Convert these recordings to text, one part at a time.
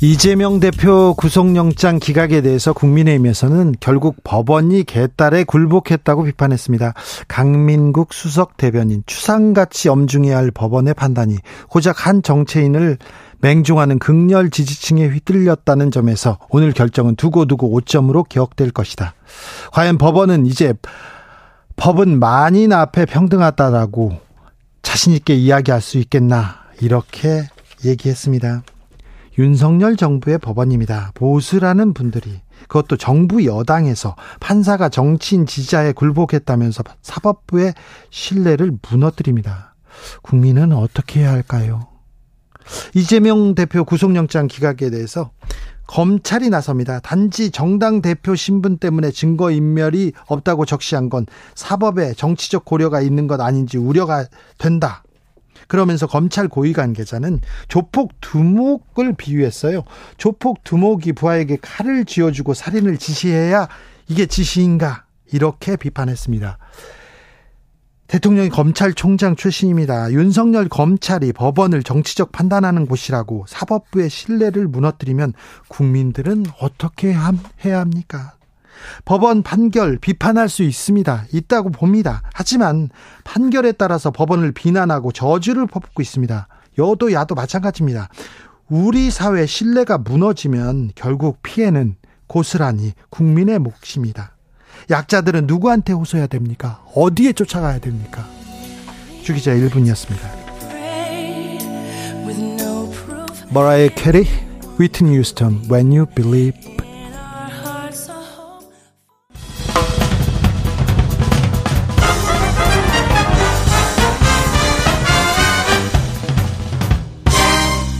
이재명 대표 구속영장 기각에 대해서 국민의힘에서는 결국 법원이 개딸에 굴복했다고 비판했습니다. 강민국 수석 대변인 추상같이 엄중해야 할 법원의 판단이 고작 한 정치인을 맹종하는 극렬 지지층에 휘둘렸다는 점에서 오늘 결정은 두고두고 5점으로 기억될 것이다. 과연 법원은 이제 법은 만인 앞에 평등하다라고 자신있게 이야기할 수 있겠나 이렇게 얘기했습니다. 윤석열 정부의 법원입니다. 보수라는 분들이 그것도 정부 여당에서 판사가 정치인 지지자에 굴복했다면서 사법부의 신뢰를 무너뜨립니다. 국민은 어떻게 해야 할까요? 이재명 대표 구속영장 기각에 대해서 검찰이 나섭니다. 단지 정당 대표 신분 때문에 증거인멸이 없다고 적시한 건 사법에 정치적 고려가 있는 것 아닌지 우려가 된다. 그러면서 검찰 고위 관계자는 조폭 두목을 비유했어요. 조폭 두목이 부하에게 칼을 쥐어주고 살인을 지시해야 이게 지시인가? 이렇게 비판했습니다. 대통령이 검찰총장 출신입니다. 윤석열 검찰이 법원을 정치적 판단하는 곳이라고 사법부의 신뢰를 무너뜨리면 국민들은 어떻게 해야 합니까? 법원 판결 비판할 수 있습니다. 있다고 봅니다. 하지만 판결에 따라서 법원을 비난하고 저주를 퍼붓고 있습니다. 여도 야도 마찬가지입니다. 우리 사회 신뢰가 무너지면 결국 피해는 고스란히 국민의 몫입니다. 약자들은 누구한테 호소해야 됩니까? 어디에 쫓아가야 됩니까? 주기자 1분이었습니다. 머라이어 캐리, 위트니 유스턴, When You Believe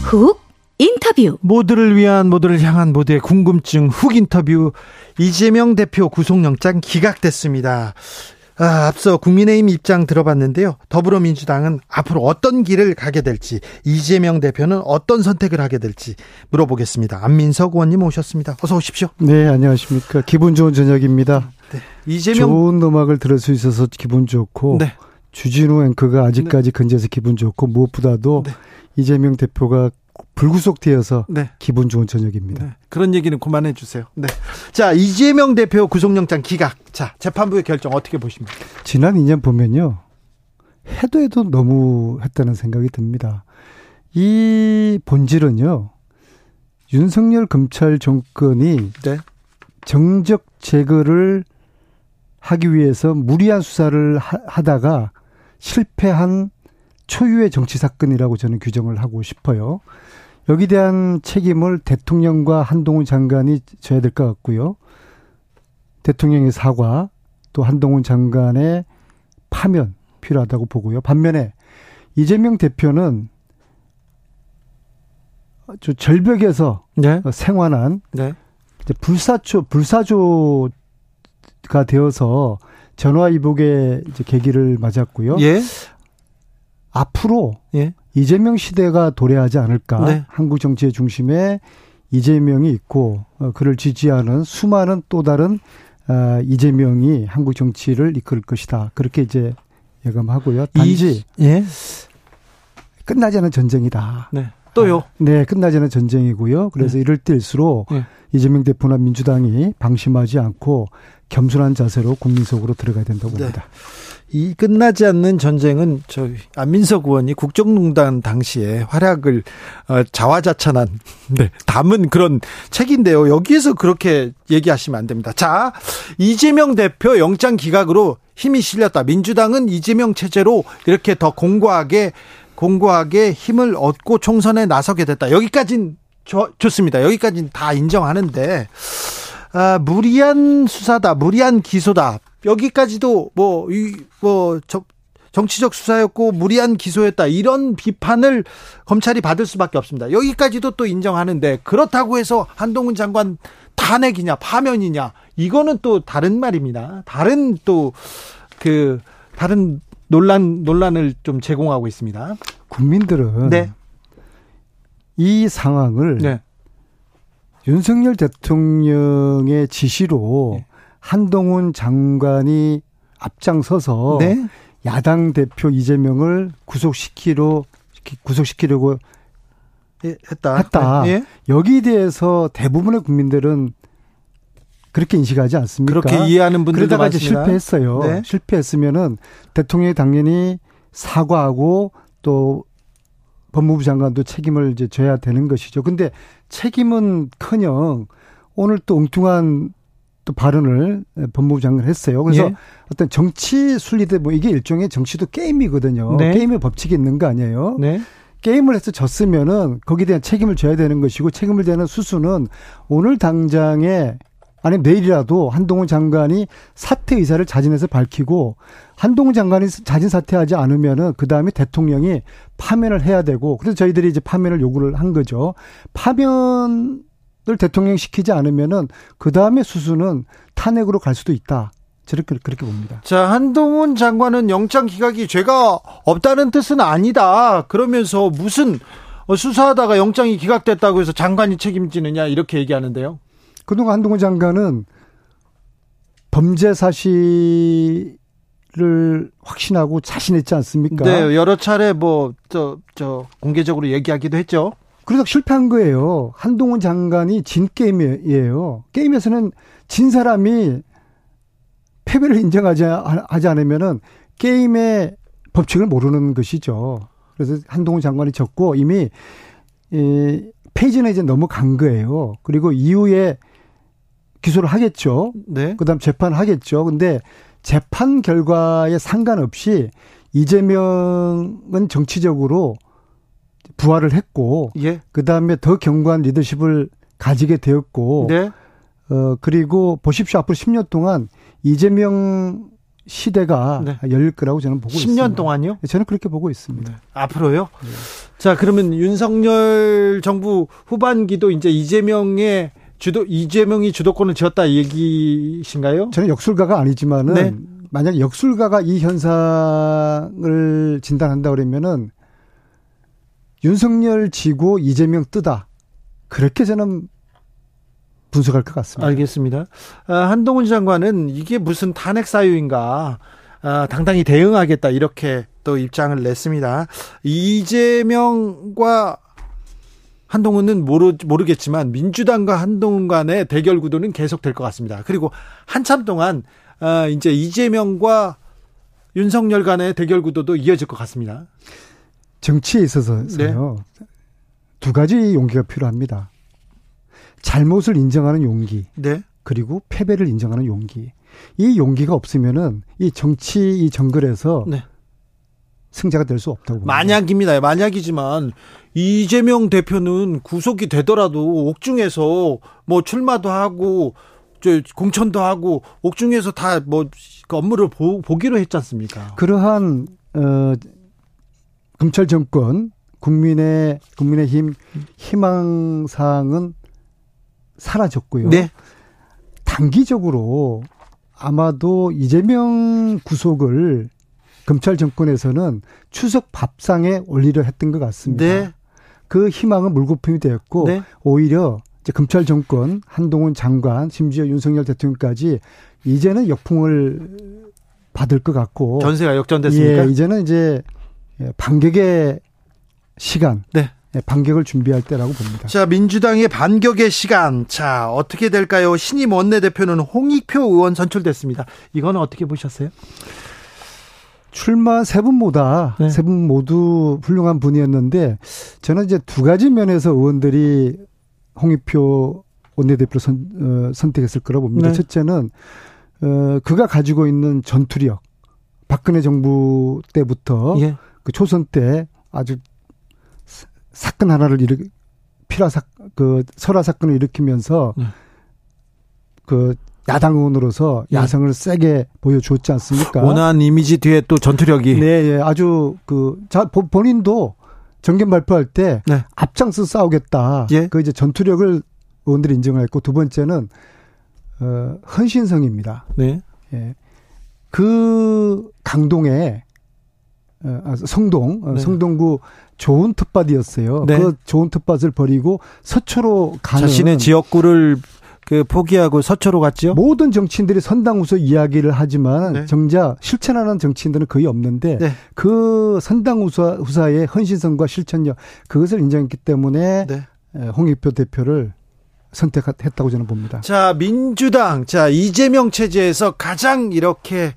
훅 인터뷰 모두를 위한 모두를 향한 모두의 궁금증 훅 인터뷰 이재명 대표 구속영장 기각됐습니다. 아, 앞서 국민의힘 입장 들어봤는데요. 더불어민주당은 앞으로 어떤 길을 가게 될지, 이재명 대표는 어떤 선택을 하게 될지 물어보겠습니다. 안민석 의원님 오셨습니다. 어서 오십시오. 네, 안녕하십니까. 기분 좋은 저녁입니다. 네. 이재명 좋은 음악을 들을 수 있어서 기분 좋고, 네. 주진우 앵커가 아직까지 네. 근처에서 기분 좋고 무엇보다도 네. 이재명 대표가 불구속되어서 네. 기분 좋은 저녁입니다. 네. 그런 얘기는 그만해 주세요. 네. 자, 이재명 대표 구속영장 기각. 자, 재판부의 결정 어떻게 보십니까? 지난 2년 보면요. 해도 해도 너무 했다는 생각이 듭니다. 이 본질은요. 윤석열 검찰 정권이 네. 정적 제거를 하기 위해서 무리한 수사를 하다가 실패한 초유의 정치 사건이라고 저는 규정을 하고 싶어요. 여기 대한 책임을 대통령과 한동훈 장관이 져야 될 것 같고요. 대통령의 사과 또 한동훈 장관의 파면 필요하다고 보고요. 반면에 이재명 대표는 저 절벽에서 네. 생활한 네. 불사조 불사조가 되어서 전화 이복의 계기를 맞았고요. 예. 앞으로 예. 이재명 시대가 도래하지 않을까. 네. 한국 정치의 중심에 이재명이 있고 어, 그를 지지하는 수많은 또 다른 어, 이재명이 한국 정치를 이끌 것이다. 그렇게 이제 예감하고요. 단지 이, 예. 끝나지 않은 전쟁이다. 네. 또요? 아, 네, 끝나지 않은 전쟁이고요. 그래서 네. 이럴 때일수록 네. 이재명 대표나 민주당이 방심하지 않고 겸손한 자세로 국민 속으로 들어가야 된다고 네. 봅니다. 이 끝나지 않는 전쟁은 저 안민석 의원이 국정농단 당시에 활약을 어, 자화자찬한 네, 담은 그런 책인데요. 여기에서 그렇게 얘기하시면 안 됩니다. 자, 이재명 대표 영장 기각으로 힘이 실렸다. 민주당은 이재명 체제로 이렇게 더 공고하게 공고하게 힘을 얻고 총선에 나서게 됐다. 여기까진 좋, 좋습니다. 여기까지는 다 인정하는데 아, 무리한 수사다, 무리한 기소다. 여기까지도 뭐, 이, 뭐, 저, 정치적 수사였고 무리한 기소였다. 이런 비판을 검찰이 받을 수밖에 없습니다. 여기까지도 또 인정하는데 그렇다고 해서 한동훈 장관 탄핵이냐 파면이냐 이거는 또 다른 말입니다. 다른 또 그 다른 논란 논란을 좀 제공하고 있습니다. 국민들은 네. 이 상황을 네. 윤석열 대통령의 지시로 네. 한동훈 장관이 앞장서서 네. 야당 대표 이재명을 구속시키로 구속시키려고 했다. 했다. 예? 여기에 대해서 대부분의 국민들은 그렇게 인식하지 않습니까? 그렇게 이해하는 분들도 그러다가 많습니다. 이제 실패했어요. 네. 실패했으면은 대통령이 당연히 사과하고 또 법무부 장관도 책임을 이제 져야 되는 것이죠. 근데 책임은 커녕 오늘 또 엉뚱한 또 발언을 법무부 장관 했어요. 그래서 예. 어떤 정치 순리대 뭐 이게 일종의 정치도 게임이거든요. 네. 게임의 법칙이 있는 거 아니에요? 네. 게임을 해서 졌으면은 거기에 대한 책임을 져야 되는 것이고 책임을 되는 수수는 오늘 당장에 아니면 내일이라도 한동훈 장관이 사퇴 의사를 자진해서 밝히고 한동훈 장관이 자진 사퇴하지 않으면은 그 다음에 대통령이 파면을 해야 되고 그래서 저희들이 이제 파면을 요구를 한 거죠. 파면을 대통령 시키지 않으면은 그 다음에 수수는 탄핵으로 갈 수도 있다. 저렇게 그렇게 봅니다. 자, 한동훈 장관은 영장 기각이 죄가 없다는 뜻은 아니다. 그러면서 무슨 수사하다가 영장이 기각됐다고 해서 장관이 책임지느냐 이렇게 얘기하는데요. 그동안 한동훈 장관은 범죄 사실을 확신하고 자신했지 않습니까? 네, 여러 차례 뭐, 저, 저, 공개적으로 얘기하기도 했죠. 그래서 실패한 거예요. 한동훈 장관이 진 게임이에요. 게임에서는 진 사람이 패배를 인정하지 하지 않으면은 게임의 법칙을 모르는 것이죠. 그래서 한동훈 장관이 졌고 이미 이 페이지는 이제 넘어간 거예요. 그리고 이후에 기소를 하겠죠. 네. 그다음 재판하겠죠. 근데 재판 결과에 상관없이 이재명은 정치적으로 부활을 했고 예. 그다음에 더 견고한 리더십을 가지게 되었고 네. 어 그리고 보십시오. 앞으로 10년 동안 이재명 시대가 네. 열릴 거라고 저는 보고 10년 있습니다. 10년 동안요? 네, 저는 그렇게 보고 있습니다. 네. 앞으로요? 네. 자, 그러면 윤석열 정부 후반기도 이제 이재명의 주도 이재명이 주도권을 쥐었다 얘기신가요? 저는 역술가가 아니지만은 네. 만약 역술가가 이 현상을 진단한다 그러면은 윤석열 지고 이재명 뜨다. 그렇게 저는 분석할 것 같습니다. 알겠습니다. 아, 한동훈 장관은 이게 무슨 탄핵 사유인가 아, 당당히 대응하겠다 이렇게 또 입장을 냈습니다. 이재명과 한동훈은 모르, 모르겠지만 민주당과 한동훈 간의 대결 구도는 계속될 것 같습니다. 그리고 한참 동안 어, 이제 이재명과 윤석열 간의 대결 구도도 이어질 것 같습니다. 정치에 있어서요. 네. 두 가지 용기가 필요합니다. 잘못을 인정하는 용기. 네. 그리고 패배를 인정하는 용기. 이 용기가 없으면은 이 정치 이 정글에서 네. 승자가 될 수 없다고. 만약입니다. 만약이지만 이재명 대표는 구속이 되더라도 옥중에서 뭐 출마도 하고 저 공천도 하고 옥중에서 다 뭐 그 업무를 보, 보기로 했지 않습니까? 그러한 어 검찰 정권 국민의 국민의힘 희망 사항은 사라졌고요. 네. 단기적으로 아마도 이재명 구속을 검찰 정권에서는 추석 밥상에 올리려 했던 것 같습니다. 네. 그 희망은 물거품이 되었고 네. 오히려 이제 검찰 정권 한동훈 장관 심지어 윤석열 대통령까지 이제는 역풍을 받을 것 같고 전세가 역전됐습니까? 예, 이제는 이제 반격의 시간. 네. 네, 반격을 준비할 때라고 봅니다. 자, 민주당의 반격의 시간. 자, 어떻게 될까요? 신임 원내대표는 홍익표 의원 선출됐습니다. 이거는 어떻게 보셨어요? 출마 세 분보다 네. 세분 모두 훌륭한 분이었는데 저는 이제 두 가지 면에서 의원들이 홍익표 원내대표로 선, 어, 선택했을 거라고 봅니다. 네. 첫째는 어, 그가 가지고 있는 전투력, 박근혜 정부 때부터 예. 그 초선 때 아주 사건 하나를 일으 피라 사 그 설화 사건을 일으키면서 네. 그 야당 의원으로서 예. 야성을 세게 보여줬지 않습니까? 원한 이미지 뒤에 또 전투력이. 네, 예. 아주 그, 자, 본인도 정견 발표할 때 네. 앞장서 싸우겠다. 예. 그 이제 전투력을 의원들이 인정을 했고 두 번째는 어, 헌신성입니다. 네. 예. 그 강동에 어, 아, 성동 어, 네. 성동구 좋은 텃밭이었어요. 네. 그 좋은 텃밭을 버리고 서초로 가는 자신의 지역구를 그 포기하고 서초로 갔죠. 모든 정치인들이 선당 후소 이야기를 하지만 네. 정작 실천하는 정치인들은 거의 없는데 네. 그 선당 후사, 후사의 헌신성과 실천력 그것을 인정했기 때문에 네. 홍익표 대표를 선택했다고 저는 봅니다. 자, 민주당, 자, 이재명 체제에서 가장 이렇게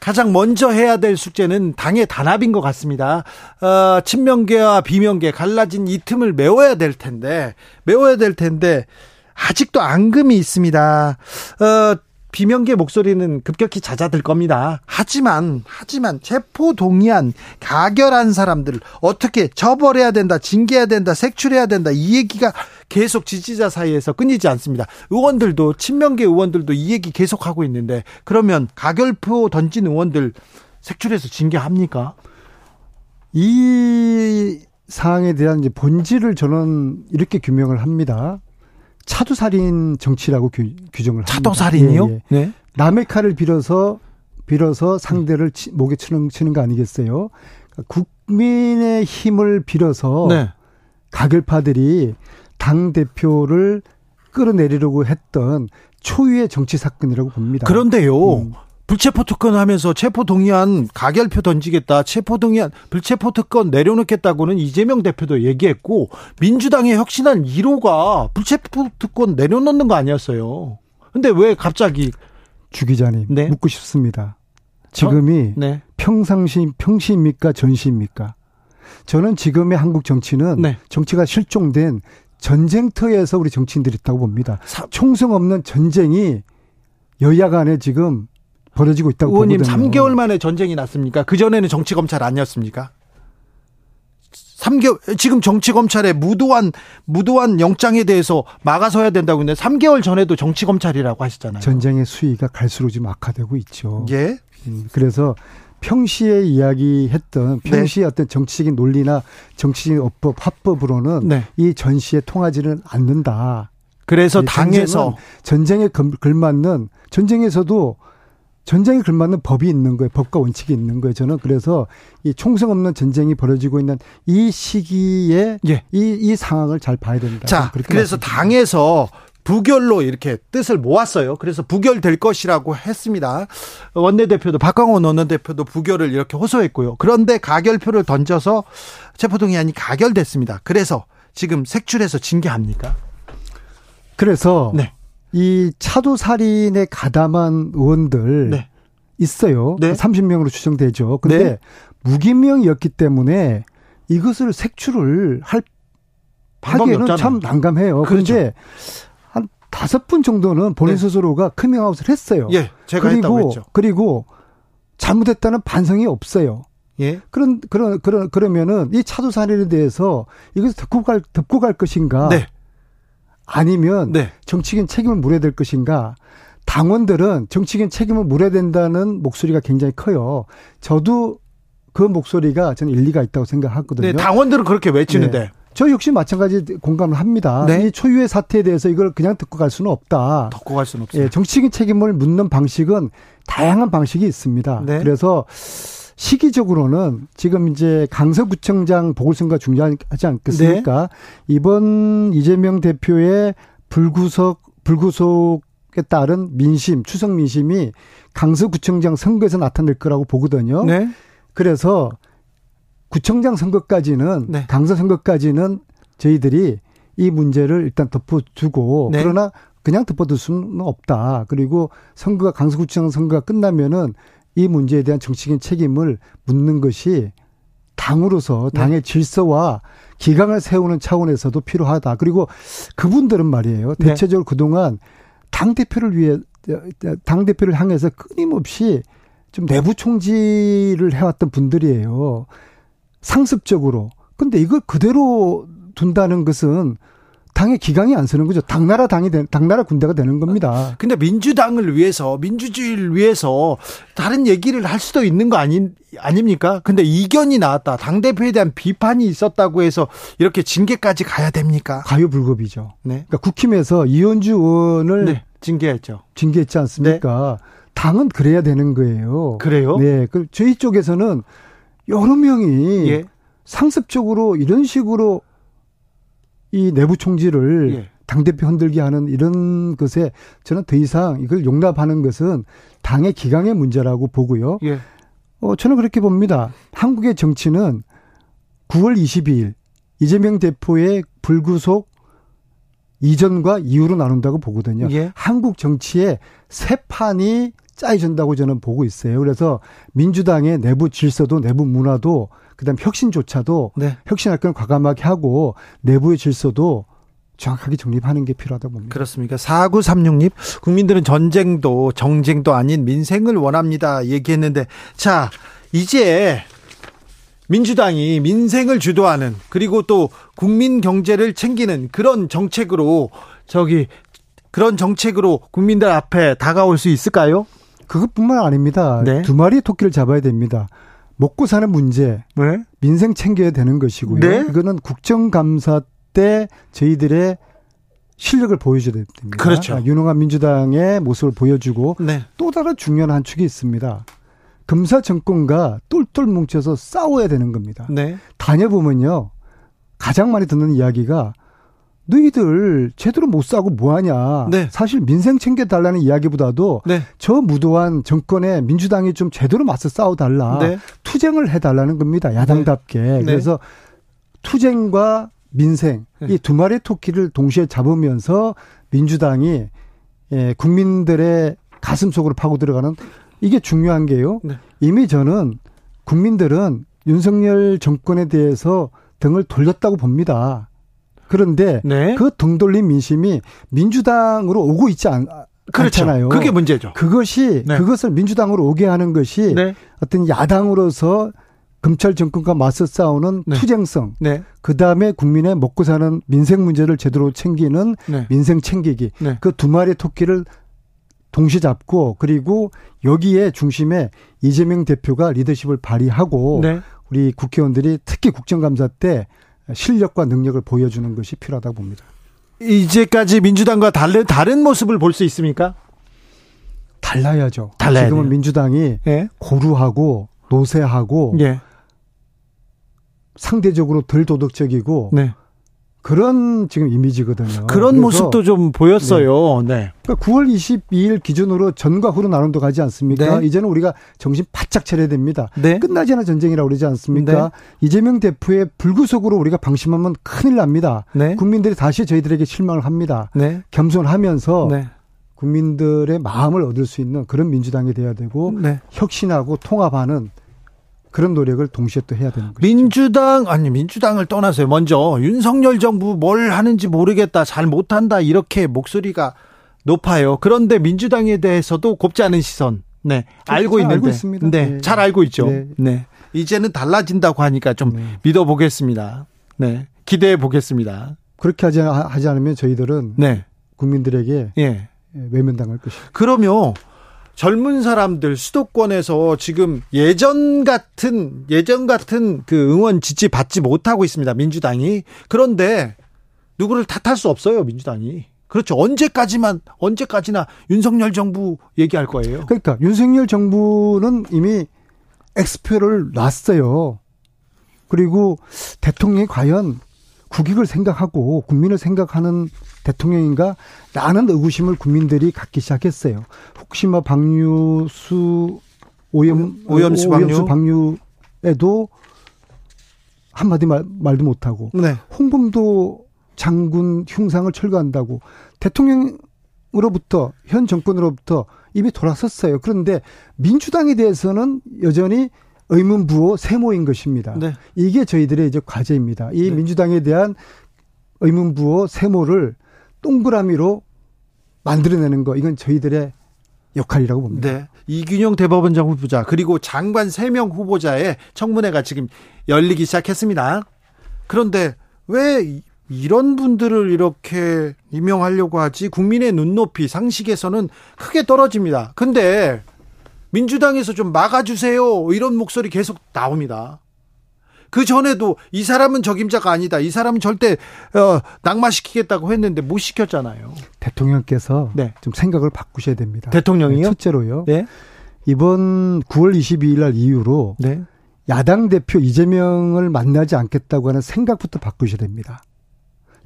가장 먼저 해야 될 숙제는 당의 단합인 것 같습니다. 어, 친명계와 비명계 갈라진 이 틈을 메워야 될 텐데, 메워야 될 텐데, 아직도 앙금이 있습니다. 어, 비명계 목소리는 급격히 잦아들 겁니다. 하지만 하지만 체포 동의안 가결한 사람들 어떻게 처벌해야 된다, 징계해야 된다, 색출해야 된다 이 얘기가 계속 지지자 사이에서 끊이지 않습니다. 의원들도 친명계 의원들도 이 얘기 계속 하고 있는데 그러면 가결표 던진 의원들 색출해서 징계합니까? 이 사항에 대한 이제 본질을 저는 이렇게 규명을 합니다. 차도살인 정치라고 규, 정을 차도살인이요? 예, 예. 네. 남의 칼을 빌어서 빌어서 상대를 치, 목에 치는, 치는 거 아니겠어요? 그러니까 국민의 힘을 빌어서 네. 가결파들이 당 대표를 끌어내리려고 했던 초유의 정치 사건이라고 봅니다. 그런데요. 음. 불체포 특권 하면서 체포 동의안 가결표 던지겠다. 체포 동의안 불체포 특권 내려놓겠다고는 이재명 대표도 얘기했고 민주당의 혁신한 1호가 불체포 특권 내려놓는 거 아니었어요. 근데 왜 갑자기 주 기자님 네? 묻고 싶습니다. 지금이 네. 평상시 평시입니까 전시입니까? 저는 지금의 한국 정치는 네. 정치가 실종된 전쟁터에서 우리 정치인들이 있다고 봅니다. 총성 없는 전쟁이 여야 간에 지금 벌어지고 있다고 의원님 보거든요. 3개월 만에 전쟁이 났습니까? 그 전에는 정치 검찰 아니었습니까? 3개월 지금 정치 검찰의 무도한 무도한 영장에 대해서 막아서야 된다고 했는데 3개월 전에도 정치 검찰이라고 하시잖아요. 전쟁의 수위가 갈수록 지금 악화되고 있죠. 예. 음, 그래서 평시에 이야기했던 평시의 네. 어떤 정치적인 논리나 정치적인 어법 합법으로는 네. 이 전시에 통하지는 않는다. 그래서 당에서 전쟁에 걸맞는 전쟁에서도 전쟁에 걸맞는 법이 있는 거예요. 법과 원칙이 있는 거예요. 저는 그래서 이 총성 없는 전쟁이 벌어지고 있는 이 시기에 예. 이, 이 상황을 잘 봐야 된다. 자, 그래서 당에서 부결로 이렇게 뜻을 모았어요. 그래서 부결될 것이라고 했습니다. 원내대표도 박광원 원내대표도 부결을 이렇게 호소했고요. 그런데 가결표를 던져서 체포동의안이 가결됐습니다. 그래서 지금 색출해서 징계합니까? 그래서 네. 이 차도 살인에 가담한 의원들 네. 있어요. 네. 30명으로 추정되죠. 근데 네. 무기명이었기 때문에 이것을 색출을 할 하기에는 참 난감해요. 그런데 그렇죠. 한 다섯 분 정도는 본인 네. 스스로가 커밍아웃을 했어요. 예, 제가 그리고 그리고 잘못했다는 반성이 없어요. 예. 그런 그런 그런 그러면은 이 차도 살인에 대해서 이것을 듣고 갈 듣고 갈 것인가? 네. 아니면 네. 정치적인 책임을 물어야 될 것인가? 당원들은 정치적인 책임을 물어야 된다는 목소리가 굉장히 커요. 저도 그 목소리가 저는 일리가 있다고 생각하거든요. 네, 당원들은 그렇게 외치는데. 네. 저 역시 마찬가지 공감을 합니다. 네. 이 초유의 사태에 대해서 이걸 그냥 듣고 갈 수는 없다. 듣고 갈 수는 없어요. 예, 정치적인 책임을 묻는 방식은 다양한 방식이 있습니다. 네. 그래서 시기적으로는 지금 이제 강서구청장 보궐선거가 중요하지 않겠습니까? 네. 이번 이재명 대표의 불구속 불구속에 따른 민심, 추석 민심이 강서구청장 선거에서 나타날 거라고 보거든요. 네. 그래서 구청장 선거까지는 네. 강서 선거까지는 저희들이 이 문제를 일단 덮어주고 네. 그러나 그냥 덮어둘 수는 없다. 그리고 선거가 강서구청 선거가 끝나면은 이 문제에 대한 정치적인 책임을 묻는 것이 당으로서 네. 당의 네. 질서와 기강을 세우는 차원에서도 필요하다. 그리고 그분들은 말이에요. 네. 대체적으로 네. 그동안 당 대표를 위해 당 대표를 향해서 끊임없이 좀 내부 총질을 해왔던 분들이에요. 상습적으로. 근데 이걸 그대로 둔다는 것은 당의 기강이 안 서는 거죠. 당나라 당이 되, 당나라 군대가 되는 겁니다. 근데 민주당을 위해서 민주주의를 위해서 다른 얘기를 할 수도 있는 거 아니 아닙니까? 근데 이견이 나왔다. 당 대표에 대한 비판이 있었다고 해서 이렇게 징계까지 가야 됩니까? 가요불급이죠. 네. 그러니까 국힘에서 이현주 의원을 네, 징계했죠. 징계했지 않습니까? 네. 당은 그래야 되는 거예요. 그래요? 네. 그 저희 쪽에서는 여러 명이 예. 상습적으로 이런 식으로 이 내부 총지를 예. 당대표 흔들게 하는 이런 것에 저는 더 이상 이걸 용납하는 것은 당의 기강의 문제라고 보고요. 예. 어, 저는 그렇게 봅니다. 한국의 정치는 9월 22일 이재명 대표의 불구속 이전과 이후로 나눈다고 보거든요. 예. 한국 정치의 새 판이 짜여진다고 저는 보고 있어요. 그래서 민주당의 내부 질서도 내부 문화도 그다음 혁신조차도 네. 혁신할 건 과감하게 하고 내부의 질서도 정확하게 정립하는 게 필요하다고 봅니다. 그렇습니까? 4936님, 국민들은 전쟁도 정쟁도 아닌 민생을 원합니다. 얘기했는데, 자, 이제 민주당이 민생을 주도하는 그리고 또 국민 경제를 챙기는 그런 정책으로 저기 그런 정책으로 국민들 앞에 다가올 수 있을까요? 그것뿐만 아닙니다. 네. 두 마리의 토끼를 잡아야 됩니다. 먹고 사는 문제, 네. 민생 챙겨야 되는 것이고요. 네. 이거는 국정감사 때 저희들의 실력을 보여줘야 됩니다. 그렇죠. 아, 유능한 민주당의 모습을 보여주고 네. 또 다른 중요한 한 축이 있습니다. 검사 정권과 똘똘 뭉쳐서 싸워야 되는 겁니다. 네. 다녀보면요. 가장 많이 듣는 이야기가 너희들 제대로 못 사고 뭐하냐. 네. 사실 민생 챙겨달라는 이야기보다도 네. 저 무도한 정권에 민주당이 좀 제대로 맞서 싸워달라. 네. 투쟁을 해달라는 겁니다. 야당답게. 네. 네. 그래서 투쟁과 민생 네. 이두 마리의 토끼를 동시에 잡으면서 민주당이 예, 국민들의 가슴 속으로 파고 들어가는 이게 중요한 게요. 이미 저는 국민들은 윤석열 정권에 대해서 등을 돌렸다고 봅니다. 그런데 네. 그 등 돌린 민심이 민주당으로 오고 있지 않, 그렇죠. 않잖아요. 그게 문제죠. 그것이 네. 그것을 민주당으로 오게 하는 것이 네. 어떤 야당으로서 검찰 정권과 맞서 싸우는 네. 투쟁성, 네. 그 다음에 국민의 먹고 사는 민생 문제를 제대로 챙기는 네. 민생 챙기기, 네. 그두 마리의 토끼를 동시 잡고 그리고 여기에 중심에 이재명 대표가 리더십을 발휘하고 네. 우리 국회의원들이 특히 국정감사 때 실력과 능력을 보여주는 것이 필요하다고 봅니다. 이제까지 민주당과 다른 다른 모습을 볼 수 있습니까? 달라야죠. 달라야 지금은 돼요. 민주당이 예? 고루하고 노쇠하고 예. 상대적으로 덜 도덕적이고 네. 그런 지금 이미지거든요. 그런 모습도 좀 보였어요. 네. 네. 그러니까 9월 22일 기준으로 전과 후로 나눈다 가지 않습니까? 네. 이제는 우리가 정신 바짝 차려야 됩니다. 네. 끝나지 않은 전쟁이라고 그러지 않습니까? 네. 이재명 대표의 불구속으로 우리가 방심하면 큰일 납니다. 네. 국민들이 다시 저희들에게 실망을 합니다. 네. 겸손하면서 국민들의 마음을 얻을 수 있는 그런 민주당이 돼야 되고 혁신하고 통합하는 그런 노력을 동시에 또 해야 되는 거죠. 민주당 아니 민주당을 떠나서요. 먼저 윤석열 정부 뭘 하는지 모르겠다, 잘 못한다 이렇게 목소리가 높아요. 그런데 민주당에 대해서도 곱지 않은 시선. 네, 알고 있는데, 알고 있습니다. 네, 네, 잘 알고 있죠. 네. 네. 이제는 달라진다고 하니까 좀 네. 믿어보겠습니다. 네, 기대해 보겠습니다. 그렇게 하지, 하지 않으면 저희들은 네. 국민들에게 예. 외면당할 것입니다. 그러면 젊은 사람들 수도권에서 지금 예전 같은 예전 같은 그 응원 지지 받지 못하고 있습니다. 민주당이. 그런데 누구를 탓할 수 없어요, 민주당이. 그렇죠. 언제까지만 언제까지나 윤석열 정부 얘기할 거예요. 그러니까 윤석열 정부는 이미 엑스표를 놨어요. 그리고 대통령이 과연 국익을 생각하고 국민을 생각하는 대통령인가? 라는 의구심을 국민들이 갖기 시작했어요. 혹시 뭐 박유수 오염 오염수 방류 방류 에도 한마디 말, 말도 못하고 네. 홍범도 장군 흉상을 철거한다고 대통령으로부터 현 정권으로부터 이미 돌아섰어요. 그런데 민주당에 대해서는 여전히 의문부호 세모인 것입니다. 네. 이게 저희들의 이제 과제입니다. 이 네. 민주당에 대한 의문부호 세모를 동그라미로 만들어내는 거 이건 저희들의 역할이라고 봅니다. 네. 이균용 대법원장 후보자 그리고 장관 3명 후보자의 청문회가 지금 열리기 시작했습니다. 그런데 왜 이런 분들을 이렇게 임명하려고 하지 국민의 눈높이 상식에서는 크게 떨어집니다. 근데 민주당에서 좀 막아주세요. 이런 목소리 계속 나옵니다. 그 전에도 이 사람은 적임자가 아니다. 이 사람은 절대 어, 낙마시키겠다고 했는데 못 시켰잖아요. 대통령께서 네. 좀 생각을 바꾸셔야 됩니다. 대통령이요? 첫째로요. 네. 이번 9월 22일 날 이후로 네. 야당 대표 이재명을 만나지 않겠다고 하는 생각부터 바꾸셔야 됩니다.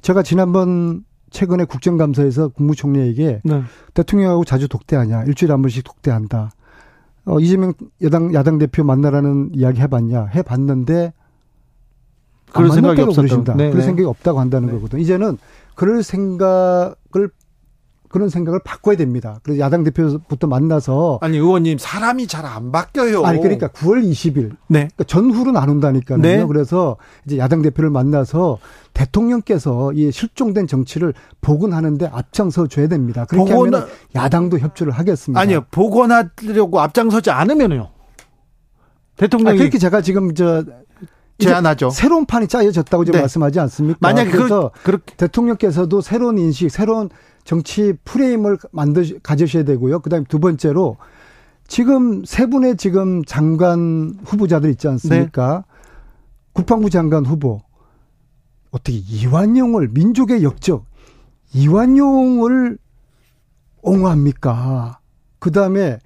제가 지난번 최근에 국정감사에서 국무총리에게 네. 대통령하고 자주 독대하냐 일주일에 한 번씩 독대한다. 어, 이재명 여당 야당 대표 만나라는 이야기 해봤냐 해봤는데 그런 생각이 없었다. 네, 그런 네. 생각이 없다고 한다는 네. 거거든. 이제는 그럴 생각을 그런 생각을 바꿔야 됩니다. 그래서 야당 대표부터 만나서 아니 의원님 사람이 잘 안 바뀌어요. 아니 그러니까 9월 20일 네. 그러니까 전후로 나눈다니까요. 네. 그래서 이제 야당 대표를 만나서 대통령께서 이 실종된 정치를 복원하는데 앞장서 줘야 됩니다. 그렇게 복원... 하면 야당도 협조를 하겠습니다. 아니요. 복원하려고 앞장서지 않으면요. 대통령이 아, 그렇게 제가 지금 저 제안하죠. 새로운 판이 짜여졌다고 지금 네. 말씀하지 않습니까? 만약에 그래서 그, 대통령께서도 새로운 인식, 새로운 정치 프레임을 만드 가지셔야 되고요. 그다음에 두 번째로 지금 세 분의 지금 장관 후보자들 있지 않습니까? 네. 국방부 장관 후보 어떻게 이완용을 민족의 역적 이완용을 옹호합니까? 그다음에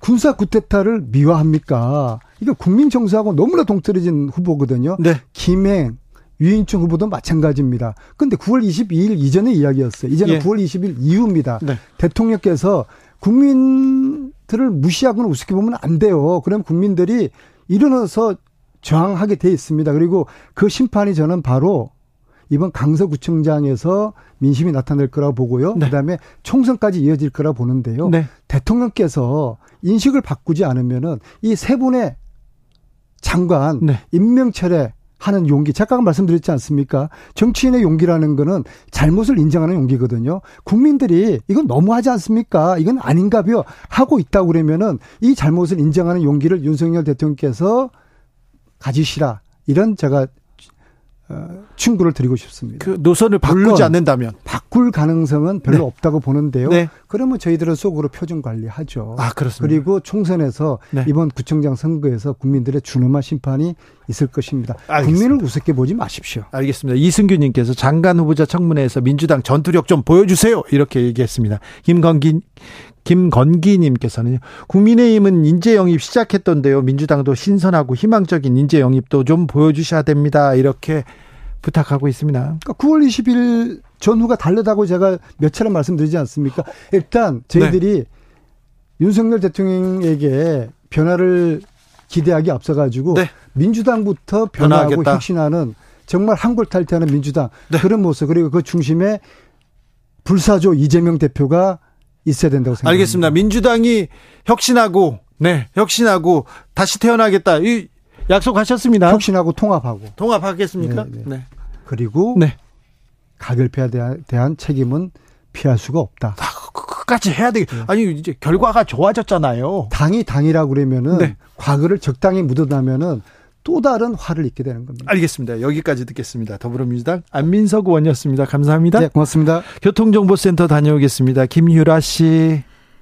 군사 쿠데타를 미화합니까? 이거 국민 정서하고 너무나 동떨어진 후보거든요. 네. 김행, 유인충 후보도 마찬가지입니다. 근데 9월 22일 이전의 이야기였어요. 이제는 예. 9월 20일 이후입니다. 네. 대통령께서 국민들을 무시하거나 우습게 보면 안 돼요. 그럼 국민들이 일어나서 저항하게 돼 있습니다. 그리고 그 심판이 저는 바로 이번 강서구청장에서 민심이 나타날 거라고 보고요. 네. 그다음에 총선까지 이어질 거라 고 보는데요. 네. 대통령께서 인식을 바꾸지 않으면은 이 세 분의 장관 네. 임명철에 하는 용기. 제가 아까 말씀드렸지 않습니까? 정치인의 용기라는 거는 잘못을 인정하는 용기거든요. 국민들이 이건 너무하지 않습니까? 이건 아닌가벼 하고 있다고 그러면은 이 잘못을 인정하는 용기를 윤석열 대통령께서 가지시라. 이런 제가 어, 충고를 드리고 싶습니다. 그 노선을 바꾸지 않는다면 바꿀 가능성은 별로 네. 없다고 보는데요. 네. 그러면 저희들은 속으로 표정 관리하죠. 아 그렇습니다. 그리고 총선에서 네. 이번 구청장 선거에서 국민들의 준엄한 심판이 있을 것입니다. 알겠습니다. 국민을 우습게 보지 마십시오. 알겠습니다. 이승규님께서 장관 후보자 청문회에서 민주당 전투력 좀 보여주세요 이렇게 얘기했습니다. 김건기 김건기님께서는요. 국민의힘은 인재 영입 시작했던데요. 민주당도 신선하고 희망적인 인재 영입도 좀 보여주셔야 됩니다. 이렇게 부탁하고 있습니다. 그러니까 9월 20일 전후가 달르다고 제가 몇 차례 말씀드리지 않습니까? 일단 저희들이 네. 윤석열 대통령에게 변화를 기대하기 앞서가지고 네. 민주당부터 변화하고 변화하겠다. 혁신하는 정말 한골탈퇴하는 민주당 네. 그런 모습 그리고 그 중심에 불사조 이재명 대표가 있어야 된다고 생각합니다. 알겠습니다. 민주당이 혁신하고 네, 혁신하고 다시 태어나겠다. 이 약속하셨습니다. 혁신하고 통합하고. 통합하겠습니까? 네. 네. 네. 그리고 네. 가결패에 대한, 대한 책임은 피할 수가 없다. 아, 그, 끝까지 해야 되겠. 네. 아니 이제 결과가 좋아졌잖아요. 당이 당이라고 그러면은 네. 과거를 적당히 묻어나면은 또 다른 화를 입게 되는 겁니다. 알겠습니다. 여기까지 듣겠습니다. 더불어민주당 안민석 의원이었습니다. 감사합니다. 네, 고맙습니다. 교통정보센터 다녀오겠습니다. 김유라 씨.